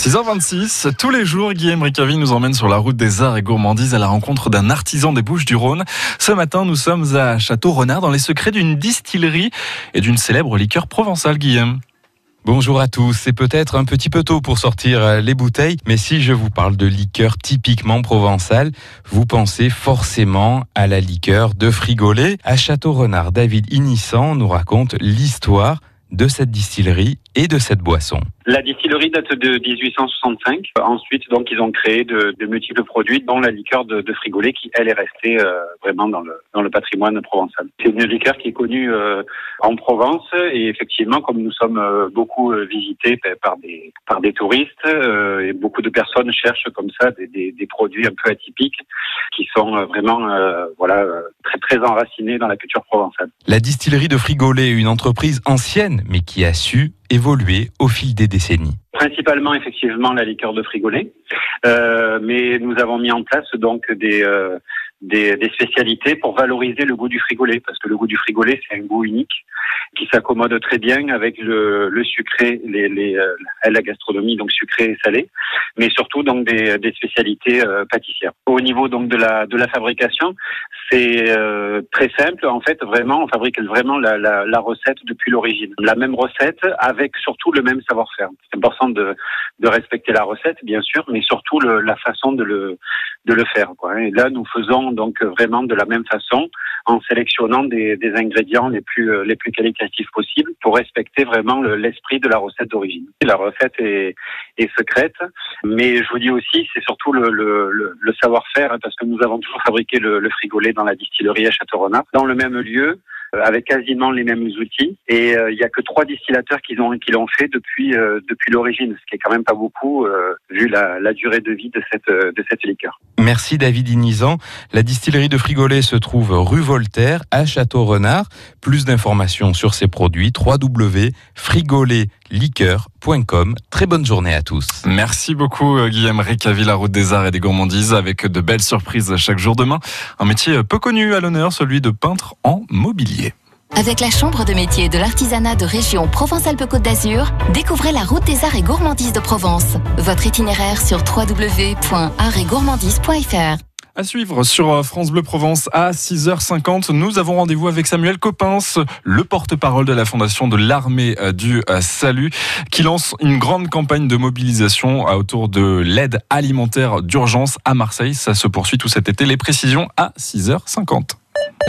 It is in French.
6h26, tous les jours, Guillaume Ricavi nous emmène sur la route des arts et gourmandises à la rencontre d'un artisan des Bouches du Rhône. Ce matin, nous sommes à Château-Renard dans les secrets d'une distillerie et d'une célèbre liqueur provençale, Guillaume. Bonjour à tous, c'est peut-être un petit peu tôt pour sortir les bouteilles, mais si je vous parle de liqueur typiquement provençale, vous pensez forcément à la liqueur de Frigolet. À Château-Renard, David Inissan nous raconte l'histoire de cette distillerie et de cette boisson. La distillerie date de 1865. Ensuite, donc, ils ont créé de, de multiples produits, dont la liqueur de, de qui elle est restée euh, vraiment dans le, dans le patrimoine provençal. C'est une liqueur qui est connue euh, en Provence et effectivement, comme nous sommes euh, beaucoup visités par des par des touristes et beaucoup de personnes cherchent comme ça des, des, des produits un peu atypiques qui sont vraiment voilà très très enracinés dans la culture provençale. La distillerie de Frigolet est une entreprise ancienne, mais qui a su évolué au fil des décennies Principalement, effectivement, la liqueur de frigolet. Euh, mais nous avons mis en place donc des, euh, des, des, spécialités pour valoriser le goût du frigolet, parce que le goût du frigolet, c'est un goût unique qui s'accommode très bien avec le, le sucré, les, les, euh, la gastronomie, donc sucré et salé, mais surtout donc des, des spécialités euh, pâtissières. Au niveau donc de la, de la fabrication, c'est euh, très simple. En fait, vraiment, on fabrique vraiment la, la, la recette depuis l'origine. La même recette avec surtout le même savoir-faire. C'est important de, de respecter la recette, bien sûr, mais surtout le, la façon de le, de le faire. Quoi. Et là, nous faisons donc vraiment de la même façon en sélectionnant des, ingrédients les plus, euh, les plus qualitatifs possibles pour respecter vraiment l'esprit de la recette d'origine. La recette est, secrète, mais je vous dis aussi, c'est surtout le, savoir-faire, hein, parce que nous avons toujours fabriqué le, le frigolet dans la distillerie à Château-Renard, dans le même lieu, euh, avec quasiment les mêmes outils. Et euh, il n'y a que trois distillateurs qui l'ont fait depuis euh, depuis l'origine, ce qui est quand même pas beaucoup vu la, la, durée de vie de cette de cette liqueur. Merci David Inizan. La distillerie de Frigolet se trouve rue Voltaire à Château-Renard. Plus d'informations sur ses produits www.frigoletliqueur.com. Très bonne journée à tous. Merci beaucoup Guillaume Ricavi, la route des arts et des gourmandises avec de belles surprises chaque jour demain. Un métier peu connu à l'honneur, celui de peintre en mobilier. Avec la Chambre de métier de l'artisanat de région Provence-Alpes-Côte d'Azur, découvrez la route des arts et gourmandises de Provence. Votre itinéraire sur www.artsetgourmandise.fr. À suivre sur euh, France Bleu Provence à 6h50. Nous avons rendez-vous avec Samuel Coppens, le porte-parole de la Fondation de l'Armée euh, du euh, Salut, qui lance une grande campagne de mobilisation autour de l'aide alimentaire d'urgence à Marseille. Ça se poursuit tout cet été. Les précisions à 6h50.